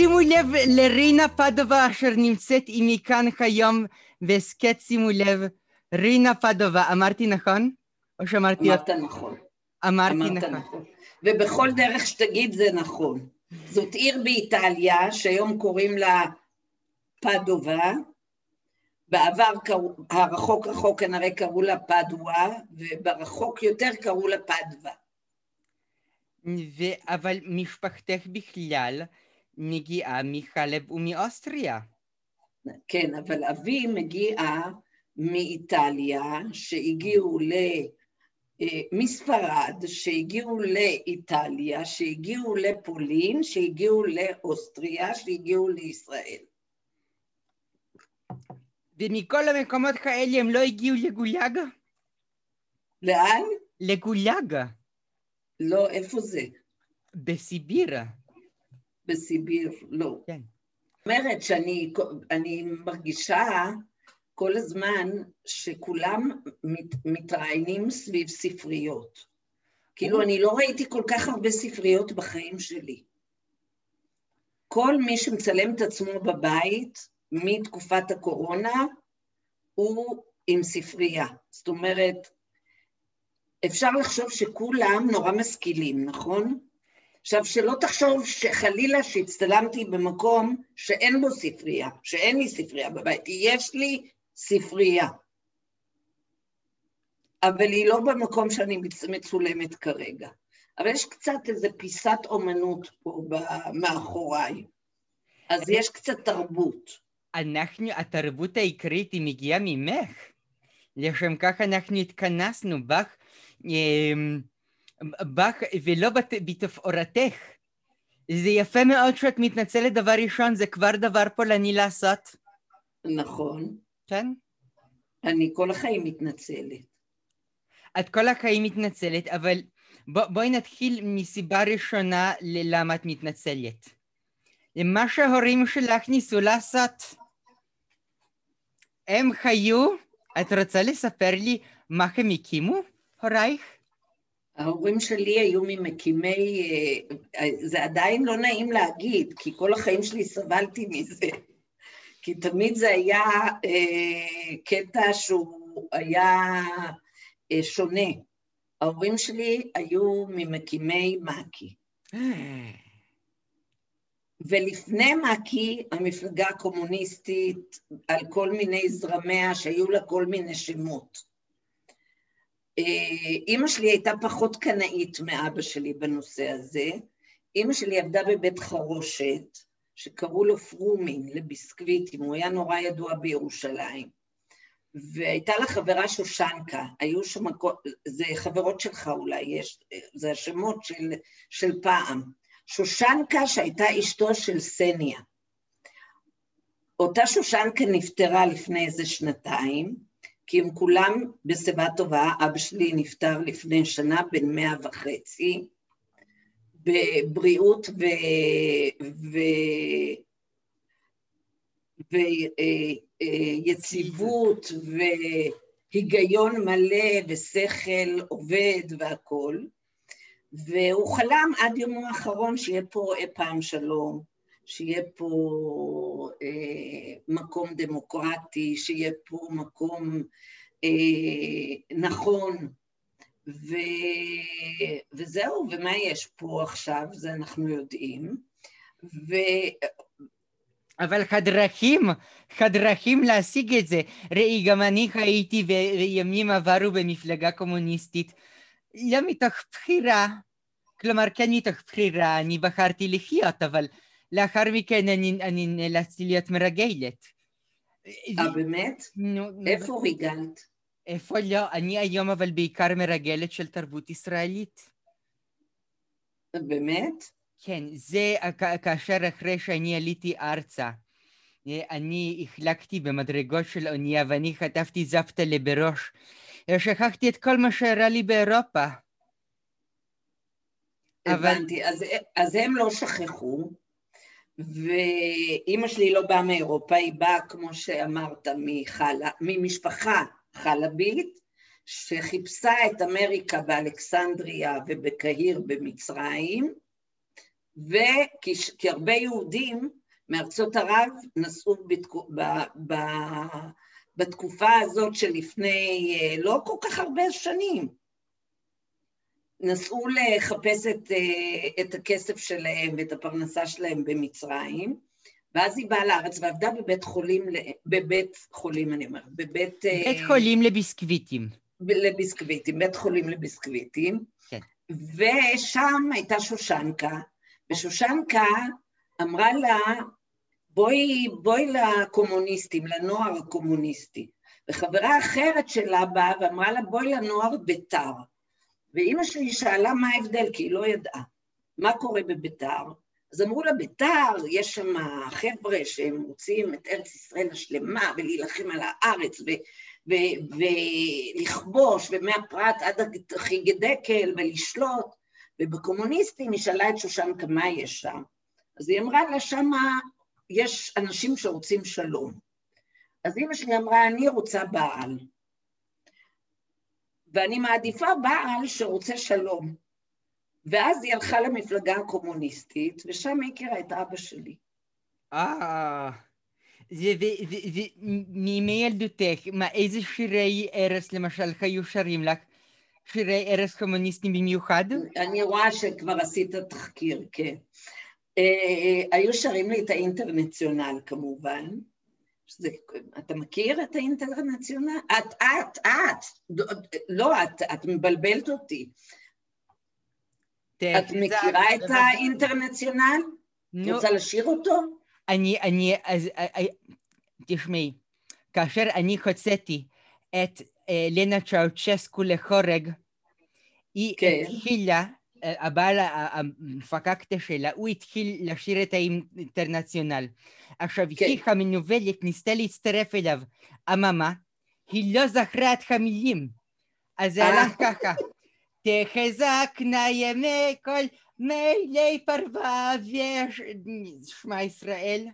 שימו לב לרינה פדובה אשר נמצאת עימי כאן היום בהסכת שימו לב, רינה פדובה, אמרתי נכון? או שאמרתי... אמרת נכון. אמרתי אמרת נכון. נכון. ובכל דרך שתגיד זה נכון. זאת עיר באיטליה שהיום קוראים לה פדובה, בעבר קראו, הרחוק רחוק כנראה קראו לה פדואה, וברחוק יותר קראו לה פדווה. אבל משפחתך בכלל מגיעה מחלב ומאוסטריה. כן, אבל אבי מגיע מאיטליה, שהגיעו ל... אה, מספרד, שהגיעו לאיטליה, שהגיעו לפולין, שהגיעו לאוסטריה, שהגיעו לישראל. ומכל המקומות כאלה הם לא הגיעו לגולאג? לאן? לגולאג, לא, איפה זה? בסיביר. בסיביר, לא. כן. אומרת שאני אני מרגישה כל הזמן שכולם מת, מתראיינים סביב ספריות. כאילו, אני לא ראיתי כל כך הרבה ספריות בחיים שלי. כל מי שמצלם את עצמו בבית מתקופת הקורונה הוא עם ספרייה. זאת אומרת, אפשר לחשוב שכולם נורא משכילים, נכון? עכשיו, שלא תחשוב שחלילה שהצטלמתי במקום שאין בו ספרייה, שאין לי ספרייה בבית, יש לי ספרייה. אבל היא לא במקום שאני מצ- מצולמת כרגע. אבל יש קצת איזו פיסת אומנות פה מאחוריי. אז יש קצת תרבות. אנחנו, התרבות העיקרית היא מגיעה ממך. לשם כך אנחנו התכנסנו בך, אמ, בך ולא בת- בתפאורתך. זה יפה מאוד שאת מתנצלת דבר ראשון, זה כבר דבר פולני לעשות, נכון. כן? אני כל החיים מתנצלת. את כל החיים מתנצלת, אבל בוא, בואי נתחיל מסיבה ראשונה ללמה את מתנצלת. מה שההורים שלך ניסו לעשות. הם חיו, את רוצה לספר לי מה הם הקימו, הורייך? ההורים שלי היו ממקימי, אה, זה עדיין לא נעים להגיד, כי כל החיים שלי סבלתי מזה. כי תמיד זה היה אה, קטע שהוא היה אה, שונה. ההורים שלי היו ממקימי מק"י. ולפני מק"י, המפלגה הקומוניסטית, על כל מיני זרמיה, שהיו לה כל מיני שמות. אה, אימא שלי הייתה פחות קנאית מאבא שלי בנושא הזה. אימא שלי עבדה בבית חרושת, שקראו לו פרומין, לביסקוויטים, הוא היה נורא ידוע בירושלים. והייתה לה חברה שושנקה, היו שם, זה חברות שלך אולי, יש, זה השמות של, של פעם. שושנקה שהייתה אשתו של סניה. אותה שושנקה נפטרה לפני איזה שנתיים, כי הם כולם בשיבה טובה, אבא שלי נפטר לפני שנה, בן מאה וחצי, בבריאות ו... ו... ויציבות והיגיון מלא ושכל עובד והכול. והוא חלם עד יומו האחרון שיהיה פה אי פעם שלום, שיהיה פה אה, מקום דמוקרטי, שיהיה פה מקום אה, נכון, ו... וזהו, ומה יש פה עכשיו, זה אנחנו יודעים. ו... אבל הדרכים, הדרכים להשיג את זה, ראי, גם אני הייתי וימים עברו במפלגה קומוניסטית, לא מתוך בחירה, כלומר כן מתוך בחירה, אני בחרתי לחיות, אבל לאחר מכן אני, אני נאלצתי להיות מרגלת. אה, באמת? נו, איפה ריגלת? איפה לא? אני היום אבל בעיקר מרגלת של תרבות ישראלית. באמת? כן, זה כאשר אחרי שאני עליתי ארצה, אני החלקתי במדרגות של אונייה ואני חטפתי זפטלה בראש. שכחתי את כל מה שהראה לי באירופה. אבל- הבנתי, אז, אז הם לא שכחו, ואימא שלי לא באה מאירופה, היא באה, כמו שאמרת, מחלה, ממשפחה חלבית, שחיפשה את אמריקה באלכסנדריה ובקהיר במצרים, וכי כי הרבה יהודים מארצות ערב נסעו בתקו, ב, ב, בתקופה הזאת שלפני אה, לא כל כך הרבה שנים. נסעו לחפש את, אה, את הכסף שלהם ואת הפרנסה שלהם במצרים, ואז היא באה לארץ ועבדה בבית חולים, בבית חולים אני אומרת, בבית... אה, בית חולים לביסקוויטים. לביסקוויטים, בית חולים לביסקוויטים. כן. ושם הייתה שושנקה, ושושנקה אמרה לה, בואי, בואי לקומוניסטים, לנוער הקומוניסטי. וחברה אחרת שלה באה ואמרה לה, בואי לנוער בית"ר. ואימא שלי שאלה מה ההבדל, כי היא לא ידעה. מה קורה בבית"ר? אז אמרו לה, בית"ר, יש שם חבר'ה שהם רוצים את ארץ ישראל השלמה ולהילחם על הארץ ו- ו- ולכבוש, ומהפרט עד החיגי דקל ולשלוט. ובקומוניסטים היא שאלה את שושנקה מה יש שם. אז היא אמרה לה, שמה יש אנשים שרוצים שלום. אז אמא שלי אמרה, אני רוצה בעל. ואני מעדיפה בעל שרוצה שלום. ואז היא הלכה למפלגה הקומוניסטית, ושם היא הכירה את אבא שלי. אה, מימי ילדותך, מה איזה שירי ערש למשל היו שרים לך? שירי ערש קומוניסטיים במיוחד? אני רואה שכבר עשית תחקיר, כן. אה, היו שרים לי את האינטרנציונל כמובן. שזה, אתה מכיר את האינטרנציונל? את, את, את, לא את, את מבלבלת אותי. את מכירה את האינטרנציונל? את רוצה לשיר אותו? אני, אני, אז, אה, אה, תשמעי, כאשר אני הוצאתי את לנה צ'אוצ'סקו לחורג, היא כן. התחילה הבעל, המפקקת שלה, הוא התחיל לשיר את האינטרנציונל. עכשיו, כן. היא המנוולת ניסתה להצטרף אליו, אממה, היא לא זכרה את המילים. אז זה הלך ככה, תחזקנה ימי כל מילי פרווה ושמע ישראל,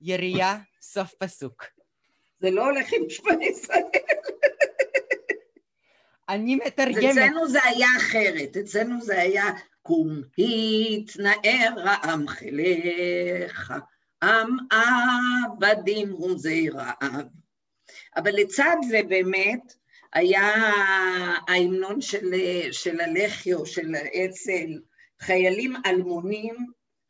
ירייה, סוף פסוק. זה לא הולך עם שמע ישראל. אני מתרגמת. אצלנו זה היה אחרת, אצלנו זה היה קום התנער העם חיליך, עם עבדים ומזי רעב. אבל לצד זה באמת היה ההמנון של, של הלח"י או של האצ"ל, חיילים אלמונים,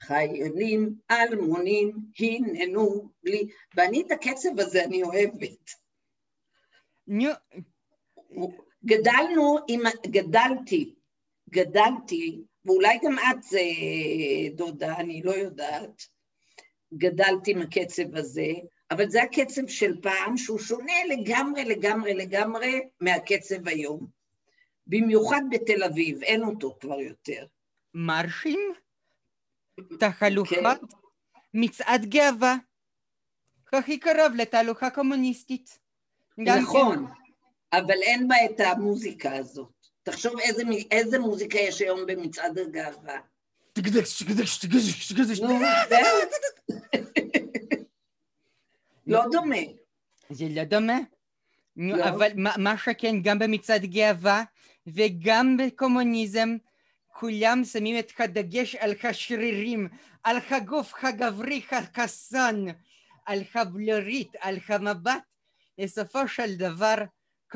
חיילים אלמונים הננו לי, ואני את הקצב הזה אני אוהבת. נו, גדלנו עם, גדלתי, גדלתי, ואולי גם את זה, דודה, אני לא יודעת, גדלתי עם הקצב הזה, אבל זה הקצב של פעם, שהוא שונה לגמרי, לגמרי, לגמרי מהקצב היום. במיוחד בתל אביב, אין אותו כבר יותר. מרשים? תחלוכה? כן. מצעד גאווה. הכי קרוב לתהלוכה קומוניסטית. נכון. אבל אין בה את המוזיקה הזאת. תחשוב איזה, איזה מוזיקה יש היום במצעד הגאווה. לא דומה. זה לא דומה? לא. אבל מה שכן, גם במצעד גאווה וגם בקומוניזם, כולם שמים את הדגש על השרירים, על הגוף הגברי החסון, על הבלורית, על המבט. בסופו של דבר,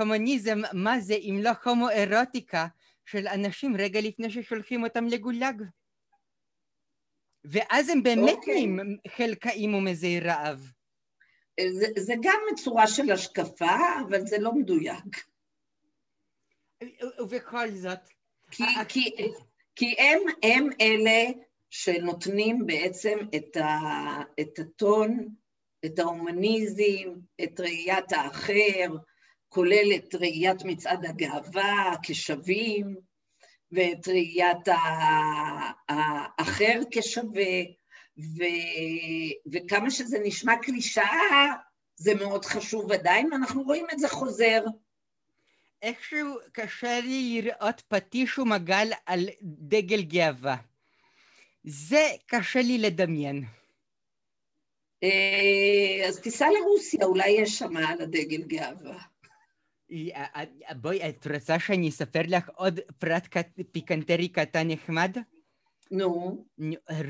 קומוניזם, מה זה אם לא הומוארוטיקה של אנשים רגע לפני ששולחים אותם לגולאג? ואז הם באמת okay. אוקיי. נהיים חלקאים ומזי רעב. זה, זה גם צורה של השקפה, אבל זה לא מדויק. ובכל זאת... כי, כי, כי הם, הם אלה שנותנים בעצם את, ה, את הטון, את ההומניזם, את ראיית האחר, כולל את ראיית מצעד הגאווה כשווים, ואת ראיית האחר כשווה, ו, וכמה שזה נשמע קלישאה, זה מאוד חשוב עדיין, ואנחנו רואים את זה חוזר. איכשהו קשה לי לראות פטיש ומגל על דגל גאווה. זה קשה לי לדמיין. אה, אז תיסע לרוסיה, אולי יש שם על הדגל גאווה. בואי, את רוצה שאני אספר לך עוד פרט פיקנטרי קטן נחמד? נו,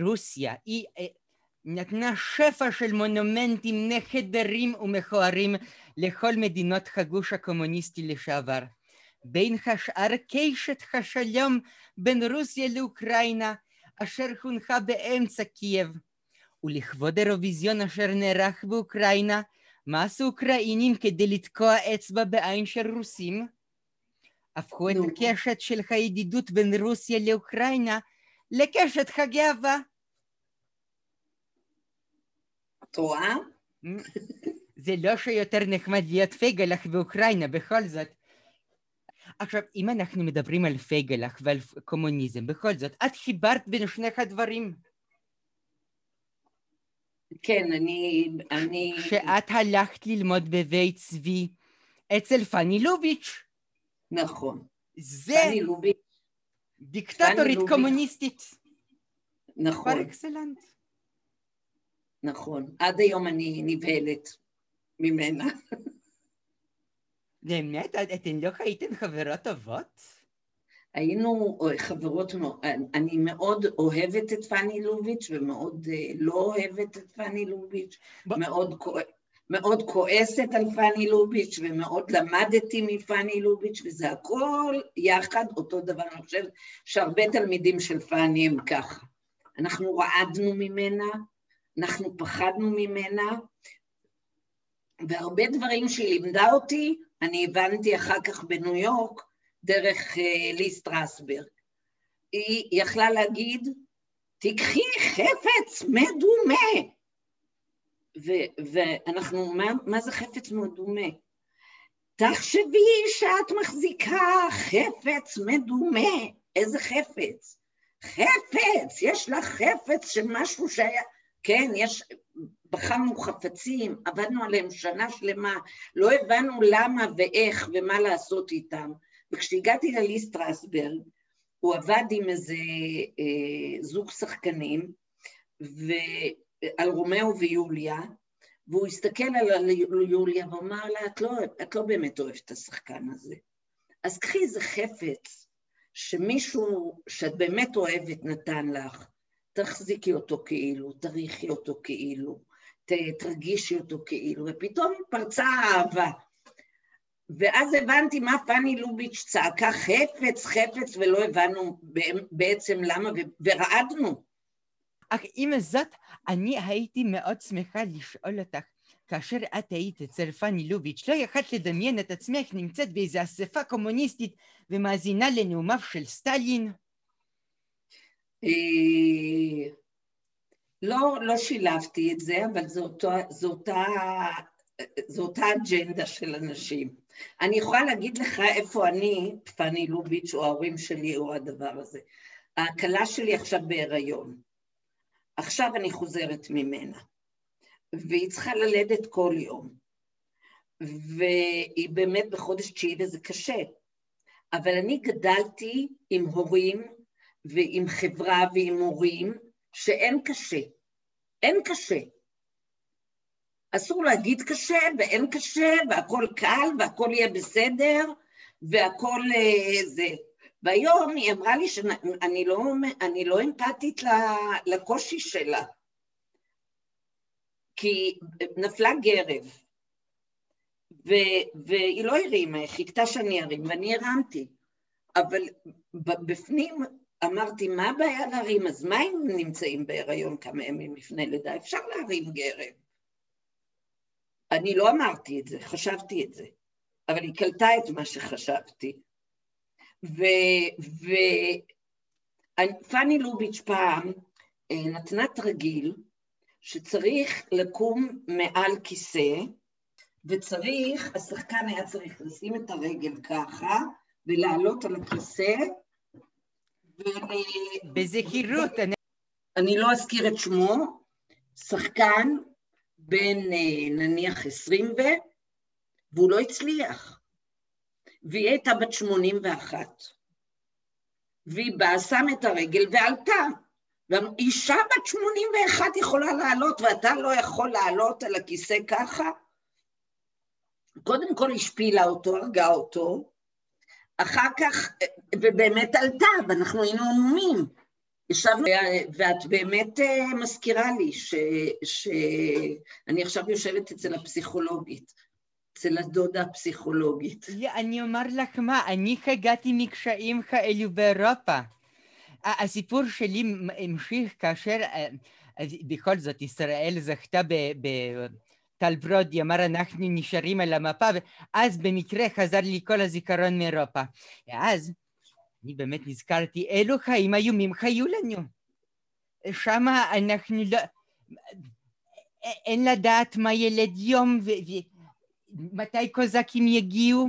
רוסיה, היא נתנה שפע של מונומנטים נחדרים ומכוערים לכל מדינות הגוש הקומוניסטי לשעבר. בין השאר קשת השלום בין רוסיה לאוקראינה, אשר חונכה באמצע קייב. ולכבוד האירוויזיון אשר נערך באוקראינה, מה עשו אוקראינים כדי לתקוע אצבע בעין של רוסים? הפכו את. הקשת של הידידות בין רוסיה לאוקראינה לקשת הגאווה. את רואה? זה לא שיותר נחמד להיות פייגלח באוקראינה, בכל זאת. עכשיו, אם אנחנו מדברים על פייגלח ועל קומוניזם, בכל זאת, את חיברת בין שני הדברים. כן, אני... אני... כשאת הלכת ללמוד בבית צבי אצל פאני לוביץ', נכון. זה פני לוביץ', דיקטטורית לוביץ'. קומוניסטית. נכון, פר אקסלנט. נכון. עד היום אני נבהלת ממנה. באמת? את- אתן לא הייתן חברות טובות? היינו אה, חברות, אני מאוד אוהבת את פאני לוביץ' ומאוד אה, לא אוהבת את פאני לוביץ', בוא- מאוד, מאוד כועסת על פאני לוביץ' ומאוד למדתי מפאני לוביץ' וזה הכל יחד אותו דבר. אני חושבת שהרבה תלמידים של פאני הם ככה. אנחנו רעדנו ממנה, אנחנו פחדנו ממנה, והרבה דברים שהיא לימדה אותי, אני הבנתי אחר כך בניו יורק, דרך אה, לי סטרסברג. היא יכלה להגיד, תיקחי חפץ מדומה. ו- ואנחנו, מה, מה זה חפץ מדומה? תחשבי שאת מחזיקה חפץ מדומה. איזה חפץ? חפץ, יש לך חפץ של משהו שהיה... כן, יש... בחרנו חפצים, עבדנו עליהם שנה שלמה, לא הבנו למה ואיך ומה לעשות איתם. וכשהגעתי ללי סטרסברג, הוא עבד עם איזה אה, זוג שחקנים, ועל רומאו ויוליה, והוא הסתכל על יוליה ואמר לה, את לא, את לא באמת אוהבת את השחקן הזה. אז קחי איזה חפץ שמישהו שאת באמת אוהבת נתן לך, תחזיקי אותו כאילו, תריחי אותו כאילו, תרגישי אותו כאילו, ופתאום פרצה האהבה. ואז הבנתי מה פאני לוביץ' צעקה חפץ, חפץ, ולא הבנו בעצם למה, ורעדנו. אך עם זאת, אני הייתי מאוד שמחה לשאול אותך, כאשר את היית אצל פאני לוביץ', לא יכולת לדמיין את עצמך נמצאת באיזו אספה קומוניסטית ומאזינה לנאומיו של סטלין? אה, לא, לא שילבתי את זה, אבל זו אותה, זו אותה, אג'נדה של אנשים. אני יכולה להגיד לך איפה אני, פאני לוביץ', או ההורים שלי, או הדבר הזה. הכלה שלי עכשיו בהיריון. עכשיו אני חוזרת ממנה, והיא צריכה ללדת כל יום, והיא באמת בחודש תשיעי וזה קשה. אבל אני גדלתי עם הורים ועם חברה ועם הורים שאין קשה. אין קשה. אסור להגיד קשה ואין קשה והכל קל והכל יהיה בסדר והכל אה, זה. והיום היא אמרה לי שאני לא, אני לא אמפתית לקושי שלה, כי נפלה גרב, ו- והיא לא הרימה, היא חיכתה שאני ארים, ואני הרמתי, אבל בפנים אמרתי, מה הבעיה להרים? אז מה אם נמצאים בהיריון כמה ימים לפני לידה? אפשר להרים גרב. אני לא אמרתי את זה, חשבתי את זה, אבל היא קלטה את מה שחשבתי. ופאני לוביץ' פעם אה, נתנה תרגיל שצריך לקום מעל כיסא, וצריך, השחקן היה צריך לשים את הרגל ככה, ולעלות על הכיסא, ו... בזהירות, אני... אני לא אזכיר את שמו, שחקן בן אה, נניח עשרים ו... והוא לא הצליח. והיא הייתה בת 81. והיא באה, שם את הרגל ועלתה. ואישה בת 81 יכולה לעלות ואתה לא יכול לעלות על הכיסא ככה? קודם כל השפילה אותו, הרגה אותו, אחר כך, ובאמת עלתה, ואנחנו היינו עמומים. ישבנו, ואת באמת אה, מזכירה לי שאני עכשיו יושבת אצל הפסיכולוגית, אצל הדודה הפסיכולוגית. אני אומר לך מה, אני הגעתי מקשיים כאלו באירופה. הסיפור שלי המשיך כאשר, אה, בכל זאת, ישראל זכתה בטל ברודי, אמר אנחנו נשארים על המפה, ואז במקרה חזר לי כל הזיכרון מאירופה. ואז אני באמת נזכרתי, אלו חיים איומים חיו לנו. שמה אנחנו לא... אין לדעת מה ילד יום ומתי קוזקים יגיעו,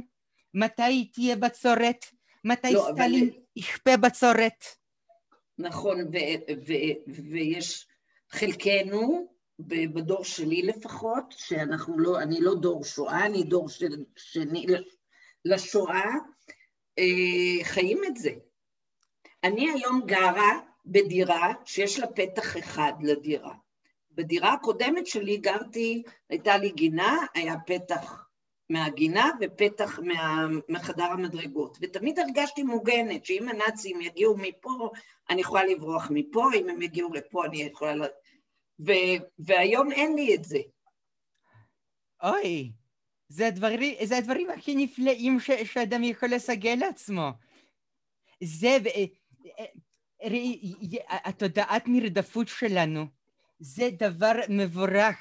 מתי תהיה בצורת, מתי לא, סטלין אבל... יכפה בצורת. נכון, ויש חלקנו, בדור שלי לפחות, שאנחנו לא, אני לא דור שואה, אני דור שני לשואה, אה, חיים את זה. אני היום גרה בדירה שיש לה פתח אחד לדירה. בדירה הקודמת שלי גרתי, הייתה לי גינה, היה פתח מהגינה ופתח מה, מחדר המדרגות. ותמיד הרגשתי מוגנת, שאם הנאצים יגיעו מפה, אני יכולה לברוח מפה, אם הם יגיעו לפה אני יכולה... ל... ו, והיום אין לי את זה. אוי, זה הדברים, זה הדברים הכי נפלאים ש, שאדם יכול לסגל לעצמו. זה, ראי, התודעת נרדפות שלנו, זה דבר מבורך.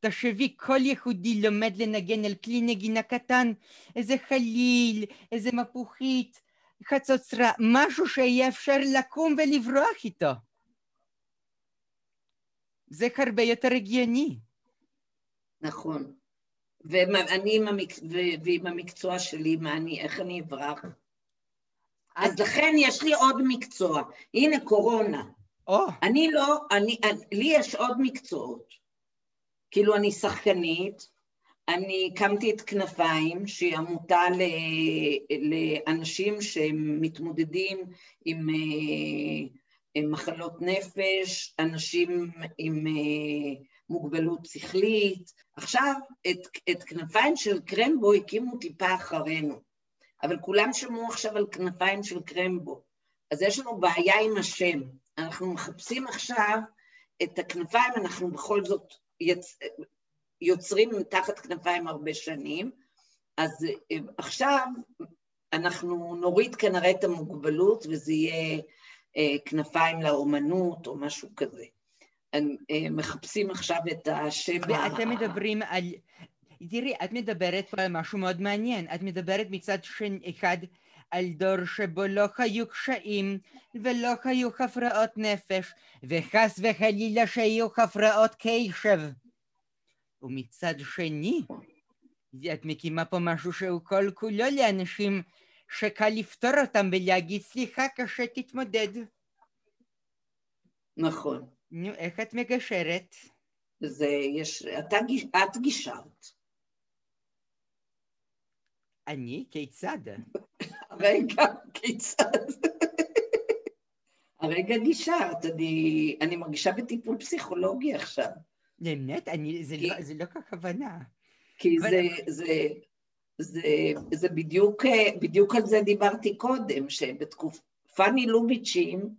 תחשבי, כל יהודי לומד לנגן על כלי נגינה קטן, איזה חליל, איזה מפוחית, חצוצרה, משהו שיהיה אפשר לקום ולברוח איתו. זה הרבה יותר הגיוני. נכון. ואני עם, המק... ועם המקצוע שלי, מה אני, איך אני אברח? אז לכן יש לי עוד מקצוע. הנה, קורונה. Oh. אני לא, אני, לי יש עוד מקצועות. כאילו, אני שחקנית, אני הקמתי את כנפיים, שהיא עמותה ל, לאנשים שמתמודדים עם, אה, עם מחלות נפש, אנשים עם אה, מוגבלות שכלית. עכשיו, את, את כנפיים של קרמבו הקימו טיפה אחרינו, אבל כולם שמעו עכשיו על כנפיים של קרמבו. אז יש לנו בעיה עם השם. אנחנו מחפשים עכשיו את הכנפיים, אנחנו בכל זאת יצ... יוצרים מתחת כנפיים הרבה שנים, אז אה, עכשיו אנחנו נוריד כנראה את המוגבלות וזה יהיה אה, כנפיים לאומנות או משהו כזה. הם אה, מחפשים עכשיו את השם ואתם מדברים על... תראי, את מדברת פה על משהו מאוד מעניין. את מדברת מצד אחד על דור שבו לא היו קשיים ולא היו הפרעות נפש, וחס וחלילה שהיו הפרעות קשב. ומצד שני, את מקימה פה משהו שהוא כל כולו לאנשים שקל לפתור אותם ולהגיד סליחה, קשה תתמודד. נכון. נו, איך את מגשרת? זה, יש, אתה, את גישרת. אני? כיצד? רגע, כיצד? הרגע גישרת, אני, אני מרגישה בטיפול פסיכולוגי עכשיו. באמת? אני, זה, כי, לא, זה לא כך הבנה. כי אבל... זה, זה, זה, זה בדיוק, בדיוק על זה דיברתי קודם, שבתקופה נילוביצ'ים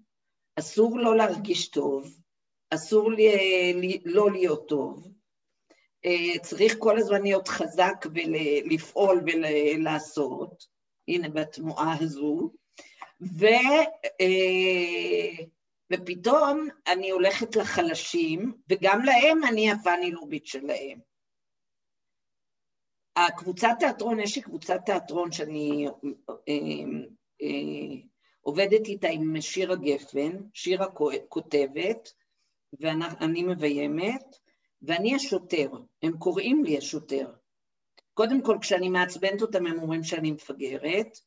אסור לא להרגיש טוב, אסור לי, לא להיות טוב, אה, צריך כל הזמן להיות חזק ולפעול ולעשות, הנה בתנועה הזו, ו, אה, ופתאום אני הולכת לחלשים, וגם להם אני הפאני לובית שלהם. הקבוצת תיאטרון, יש לי קבוצת תיאטרון שאני אה, עובדת איתה עם שירה גפן, שירה כותבת, ואני מביימת, ואני השוטר, הם קוראים לי השוטר. קודם כל, כשאני מעצבנת אותם, הם אומרים שאני מפגרת.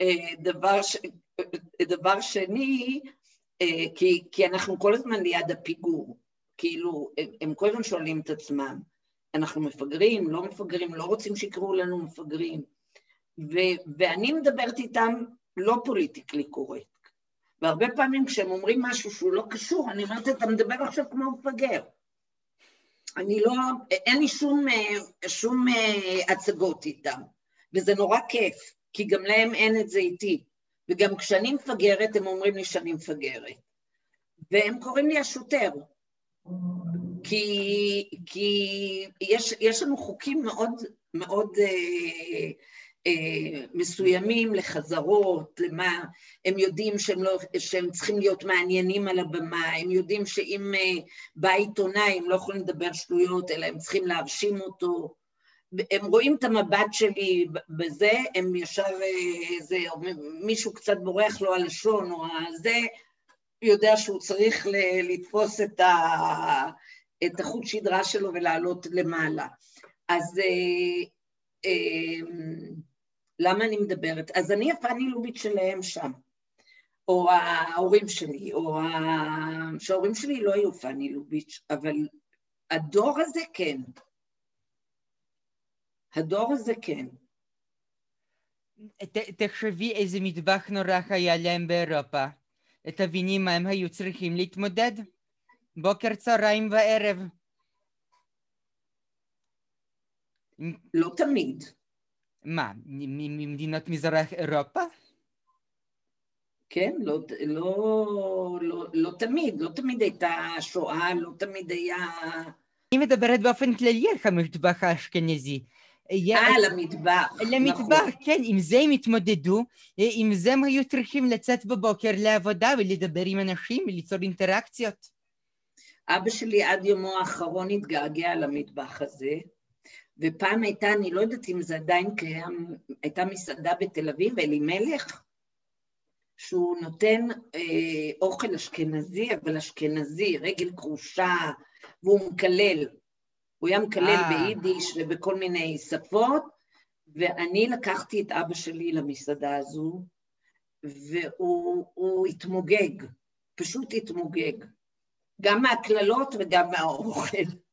אה, דבר, ש... דבר שני, אה, כי, כי אנחנו כל הזמן ליד הפיגור, כאילו, הם כל הזמן שואלים את עצמם, אנחנו מפגרים, לא מפגרים, לא רוצים שיקראו לנו מפגרים. ו, ואני מדברת איתם לא פוליטיקלי קורקט. והרבה פעמים כשהם אומרים משהו שהוא לא קשור, אני אומרת, אתה מדבר עכשיו כמו מפגר. אני לא, אין לי שום, שום אה, הצגות איתם, וזה נורא כיף, כי גם להם אין את זה איתי. וגם כשאני מפגרת, הם אומרים לי שאני מפגרת. והם קוראים לי השוטר. כי, כי יש, יש לנו חוקים מאוד, מאוד אה, אה, מסוימים לחזרות, למה, הם יודעים שהם, לא, שהם צריכים להיות מעניינים על הבמה, הם יודעים שאם אה, בא עיתונאי הם לא יכולים לדבר שטויות, אלא הם צריכים להרשים אותו. הם רואים את המבט שלי בזה, הם ישר, אה, זה, מישהו קצת בורח לו הלשון או זה, יודע שהוא צריך לתפוס את, ה, את החוט שדרה שלו ולעלות למעלה. אז אה, אה, למה אני מדברת? אז אני הפאני לובית שלהם שם, או ההורים שלי, או ה... שההורים שלי לא היו פאני לוביץ', אבל הדור הזה כן. הדור הזה כן. תחשבי איזה מטבח נורא היה להם באירופה. תביני מה הם היו צריכים להתמודד. בוקר, צהריים וערב. לא תמיד. מה, ממדינות מזרח אירופה? כן, לא, לא, לא, לא תמיד, לא תמיד הייתה שואה, לא תמיד היה... אני מדברת באופן כללי על המטבח האשכנזי. אה, למטבח. למטבח, נכון. כן, עם זה הם התמודדו, עם זה הם היו צריכים לצאת בבוקר לעבודה ולדבר עם אנשים וליצור אינטראקציות. אבא שלי עד יומו האחרון התגעגע למטבח הזה, ופעם הייתה, אני לא יודעת אם זה עדיין קיים, הייתה מסעדה בתל אביב, אלימלך, שהוא נותן אה, אוכל אשכנזי, אבל אשכנזי, רגל כרושה, והוא מקלל. הוא היה מקלל אה. ביידיש ובכל מיני שפות, ואני לקחתי את אבא שלי למסעדה הזו, והוא התמוגג, פשוט התמוגג, גם מהקללות וגם מהאוכל.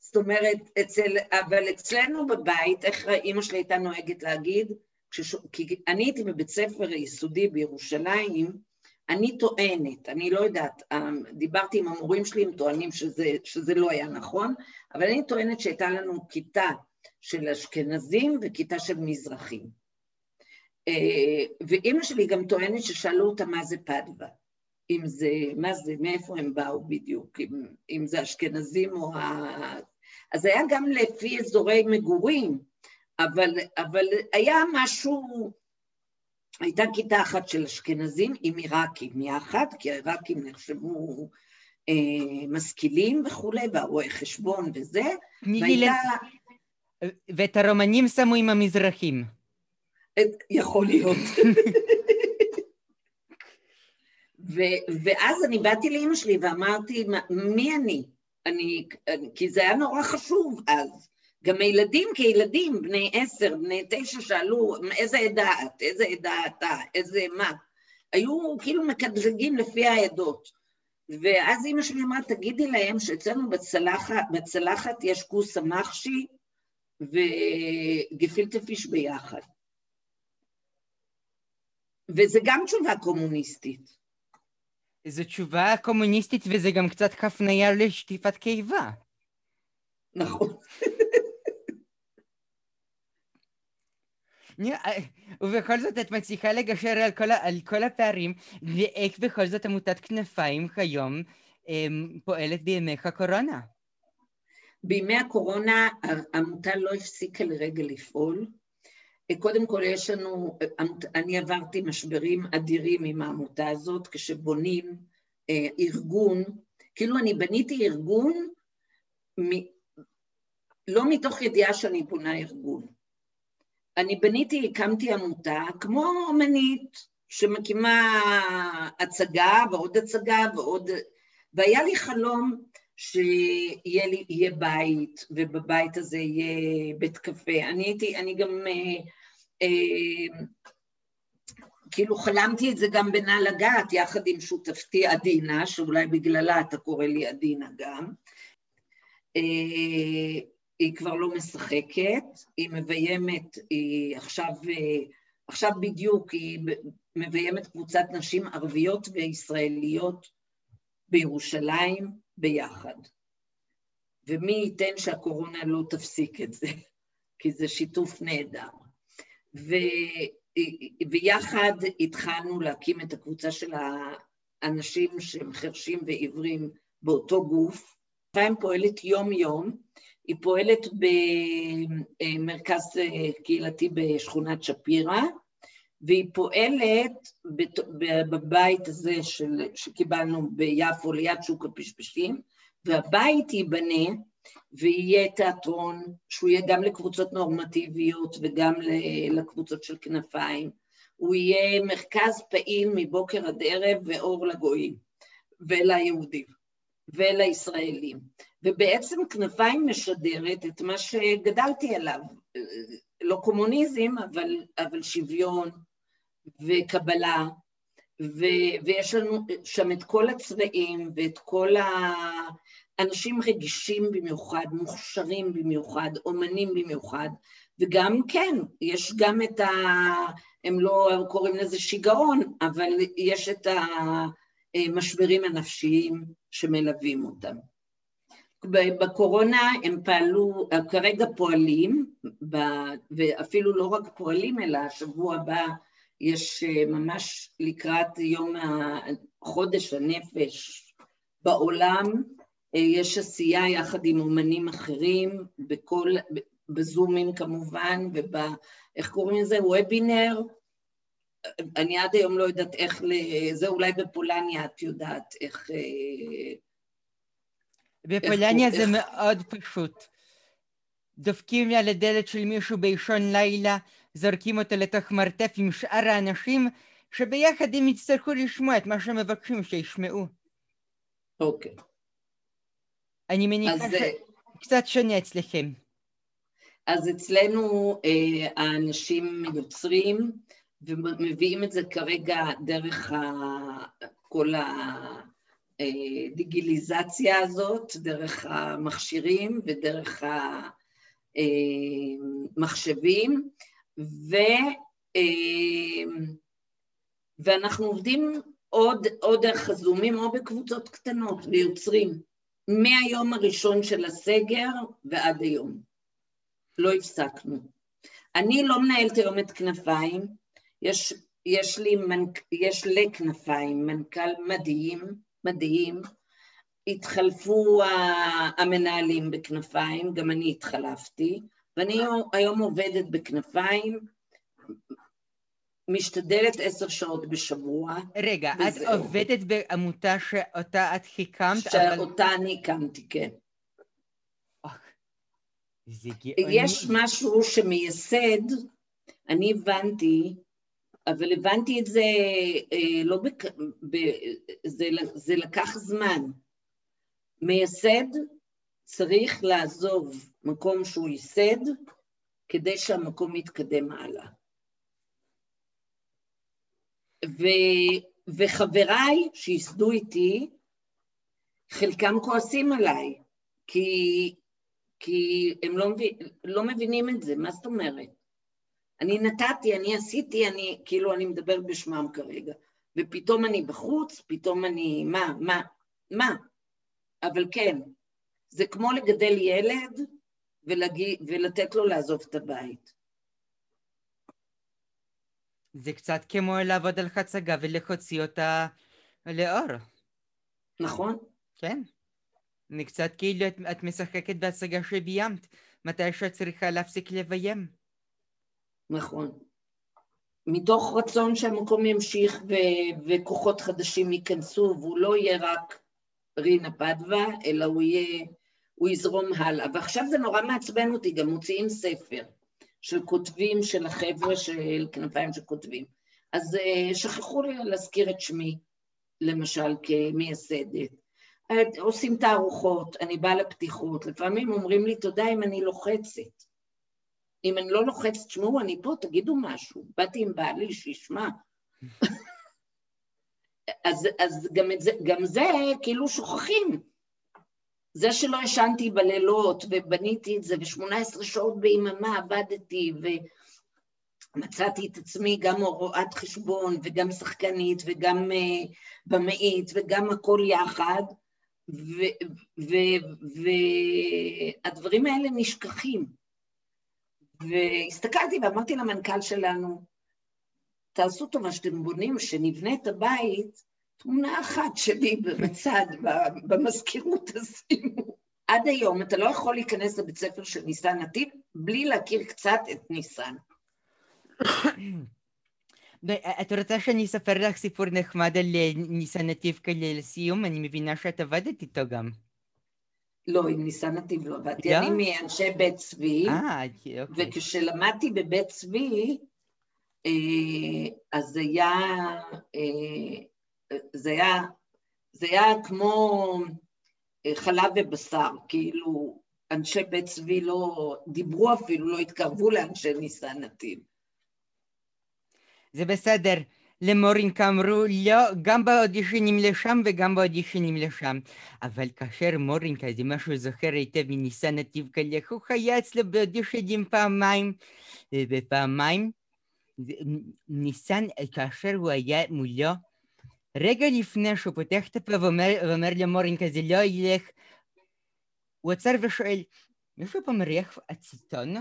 זאת אומרת, אצל, אבל אצלנו בבית, איך אימא שלי הייתה נוהגת להגיד, כשש, כי אני הייתי בבית ספר יסודי בירושלים, אני טוענת, אני לא יודעת, אמ, דיברתי עם המורים שלי, הם טוענים שזה, שזה לא היה נכון, אבל אני טוענת שהייתה לנו כיתה של אשכנזים וכיתה של מזרחים. אה, ואימא שלי גם טוענת ששאלו אותה מה זה פדווה, אם זה, מה זה, מאיפה הם באו בדיוק, אם, אם זה אשכנזים או ה... אז היה גם לפי אזורי מגורים, אבל, אבל היה משהו הייתה כיתה אחת של אשכנזים עם עיראקים יחד, כי העיראקים נחשבו אה, משכילים וכולי, והרואי חשבון וזה, והייתה... ואת הרומנים שמו עם המזרחים. יכול להיות. ו- ואז אני באתי לאימא שלי ואמרתי, מי אני? אני? כי זה היה נורא חשוב אז. גם הילדים כילדים, בני עשר, בני תשע, שאלו איזה עדה את, איזה עדה אתה, איזה מה. היו כאילו מקדרגים לפי העדות. ואז אימא שלי אמרה, תגידי להם שאצלנו בצלחת, בצלחת יש כוס המחשי וגפילטה פיש ביחד. וזה גם תשובה קומוניסטית. זו תשובה קומוניסטית וזה גם קצת כפניה לשטיפת קיבה. נכון. אה, ובכל זאת את מצליחה לגשר על כל, על כל הפערים, ואיך בכל זאת עמותת כנפיים כיום אמ, פועלת בימי הקורונה? בימי הקורונה העמותה לא הפסיקה לרגע לפעול. קודם כל יש לנו, אני עברתי משברים אדירים עם העמותה הזאת, כשבונים אה, ארגון, כאילו אני בניתי ארגון מ, לא מתוך ידיעה שאני בונה ארגון. אני בניתי, הקמתי עמותה כמו אומנית שמקימה הצגה ועוד הצגה ועוד... והיה לי חלום שיהיה לי, יהיה בית, ובבית הזה יהיה בית קפה. אני הייתי, אני גם... אה, אה, כאילו חלמתי את זה גם בנא לגעת, יחד עם שותפתי עדינה, שאולי בגללה אתה קורא לי עדינה גם. אה, היא כבר לא משחקת, היא מביימת, היא עכשיו, עכשיו בדיוק היא מביימת קבוצת נשים ערביות וישראליות בירושלים ביחד. ומי ייתן שהקורונה לא תפסיק את זה, כי זה שיתוף נהדר. ויחד התחלנו להקים את הקבוצה של האנשים שהם חרשים ועיוורים באותו גוף. כנפיים פועלת יום-יום, היא פועלת במרכז קהילתי בשכונת שפירא, והיא פועלת בבית הזה של, שקיבלנו ביפו ליד שוק הפשפשים, והבית ייבנה ויהיה תיאטרון שהוא יהיה גם לקבוצות נורמטיביות וגם לקבוצות של כנפיים. הוא יהיה מרכז פעיל מבוקר עד ערב ואור לגויים וליהודים ולישראלים. ובעצם כנפיים משדרת את מה שגדלתי עליו, לא קומוניזם, אבל, אבל שוויון וקבלה, ו, ויש לנו שם את כל הצבעים ואת כל האנשים רגישים במיוחד, מוכשרים במיוחד, אומנים במיוחד, וגם כן, יש גם את ה... הם לא קוראים לזה שיגעון, אבל יש את המשברים הנפשיים שמלווים אותם. בקורונה הם פעלו, כרגע פועלים, ואפילו לא רק פועלים, אלא השבוע הבא יש אה, ממש לקראת יום חודש הנפש בעולם, אה, יש עשייה יחד עם אומנים אחרים, בכל, בזומים כמובן, וב... איך קוראים לזה? וובינר. אני עד היום לא יודעת איך, זה אולי בפולניה את יודעת איך... אה, בפולניה זה מאוד פשוט. דופקים על הדלת של מישהו באישון לילה, זורקים אותו לתוך מרתף עם שאר האנשים, שביחד הם יצטרכו לשמוע את מה שמבקשים שישמעו. אוקיי. אני מניחה שקצת שונה אצלכם. אז אצלנו אה, האנשים יוצרים ומביאים את זה כרגע דרך ה... כל הדיגיליזציה הזאת, דרך המכשירים ודרך המחשבים, ו, אה, ואנחנו עובדים עוד, עוד דרך הזומים או בקבוצות קטנות ויוצרים מהיום הראשון של הסגר ועד היום. לא הפסקנו. אני לא מנהלת היום את כנפיים, יש, יש לי, מנק, יש לכנפיים מנכ"ל מדהים, מדהים, התחלפו המנהלים בכנפיים, גם אני התחלפתי, ואני היום עובדת בכנפיים, משתדלת עשר שעות בשבוע. רגע, את עובדת בעמותה שאותה את הקמת? שאותה אבל... אני הקמתי, כן. יש משהו שמייסד, אני הבנתי, אבל הבנתי את זה אה, לא בק... ב... זה, זה לקח זמן. מייסד צריך לעזוב מקום שהוא ייסד כדי שהמקום יתקדם הלאה. ו, וחבריי שייסדו איתי, חלקם כועסים עליי, כי, כי הם לא, מבין, לא מבינים את זה, מה זאת אומרת? אני נתתי, אני עשיתי, אני, כאילו אני מדבר בשמם כרגע, ופתאום אני בחוץ, פתאום אני, מה, מה, מה? אבל כן, זה כמו לגדל ילד ולהגיד, ולתת לו לעזוב את הבית. זה קצת כמו לעבוד על הצגה ולהוציא אותה לאור. נכון. כן. אני קצת כאילו את, את משחקת בהצגה שביימת, מתי שאת צריכה להפסיק לביים. נכון. מתוך רצון שהמקום ימשיך ו- וכוחות חדשים ייכנסו, והוא לא יהיה רק רינה פדווה, אלא הוא יהיה, הוא יזרום הלאה. ועכשיו זה נורא מעצבן אותי, גם מוציאים ספר של כותבים, של החבר'ה של כנפיים שכותבים. אז uh, שכחו לי להזכיר את שמי, למשל, כמייסדת. עושים תערוכות, אני באה לפתיחות, לפעמים אומרים לי תודה אם אני לוחצת. אם אני לא לוחצת, תשמעו, אני פה, תגידו משהו. באתי עם בעלי, שישמע. אז, אז גם, זה, גם זה כאילו שוכחים. זה שלא ישנתי בלילות ובניתי את זה, ו-18 שעות ביממה עבדתי, ומצאתי את עצמי גם רואת חשבון, וגם שחקנית, וגם uh, במאית, וגם הכל יחד, והדברים האלה נשכחים. והסתכלתי ואמרתי למנכ"ל שלנו, תעשו טובה שאתם בונים, שנבנה את הבית, תמונה אחת שלי בצד, במזכירות תשימו. עד היום אתה לא יכול להיכנס לבית ספר של ניסן נתיב בלי להכיר קצת את ניסן. את רוצה שאני אספר לך סיפור נחמד על ניסן נתיב כאלה לסיום? אני מבינה שאת עבדת איתו גם. לא, עם ניסן נתיב לא עבדתי, אני מאנשי בית צבי, אה, אוקיי. וכשלמדתי בבית צבי, אה, אז היה, אה, זה היה, זה היה כמו חלב ובשר, כאילו אנשי בית צבי לא דיברו אפילו, לא התקרבו לאנשי ניסן נתיב. זה בסדר. למורינק אמרו לא, גם באודישנים לשם וגם באודישנים לשם. אבל כאשר מורינק, זה משהו זוכר היטב מניסן נתיב קלח, הוא היה אצלו באודישנים פעמיים, ופעמיים ניסן, כאשר הוא היה מולו, רגע לפני שהוא פותח את הפה ואומר למורינק, זה לא ילך, הוא עצר ושואל, מישהו פה מריח אצטון?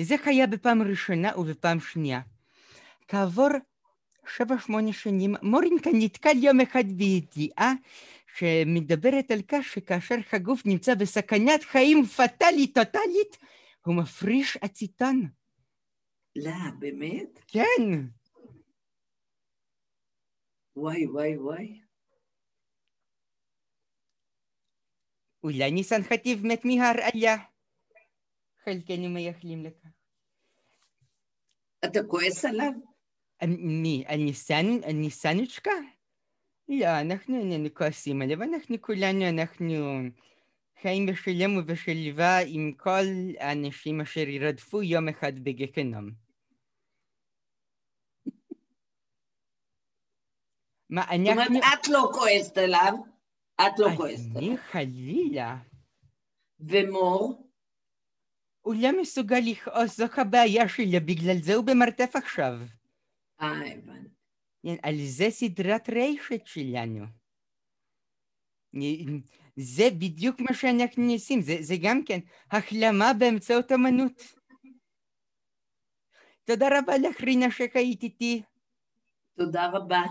זה היה בפעם ראשונה ובפעם שנייה. כעבור שבע שמונה שנים מורינקה נתקל יום אחד בידיעה שמדברת על כך שכאשר הגוף נמצא בסכנת חיים פטאלית טוטאלית הוא מפריש אציטון. לא, באמת? כן. וואי וואי וואי. אולי ניסן חטיב מת מהרעלה. חלקנו מייחלים לכך. אתה כועס עליו? מי? על ניסן, על ניסנוצ'קה? לא, אנחנו איננו כועסים עליו, אנחנו כולנו, אנחנו חיים בשלם ובשלווה עם כל האנשים אשר ירדפו יום אחד בגקנום. מה, אנחנו... זאת אומרת, את לא כועסת עליו? את לא כועסת עליו. אני חלילה. ומור? הוא לא מסוגל לכעוס, זו הבעיה שלי, בגלל זה הוא במרתף עכשיו. אה, הבנתי. על זה סדרת רשת שלנו. זה בדיוק מה שאנחנו עושים, זה, זה גם כן החלמה באמצעות אמנות. תודה רבה לך, רינה, שהיית איתי. תודה רבה.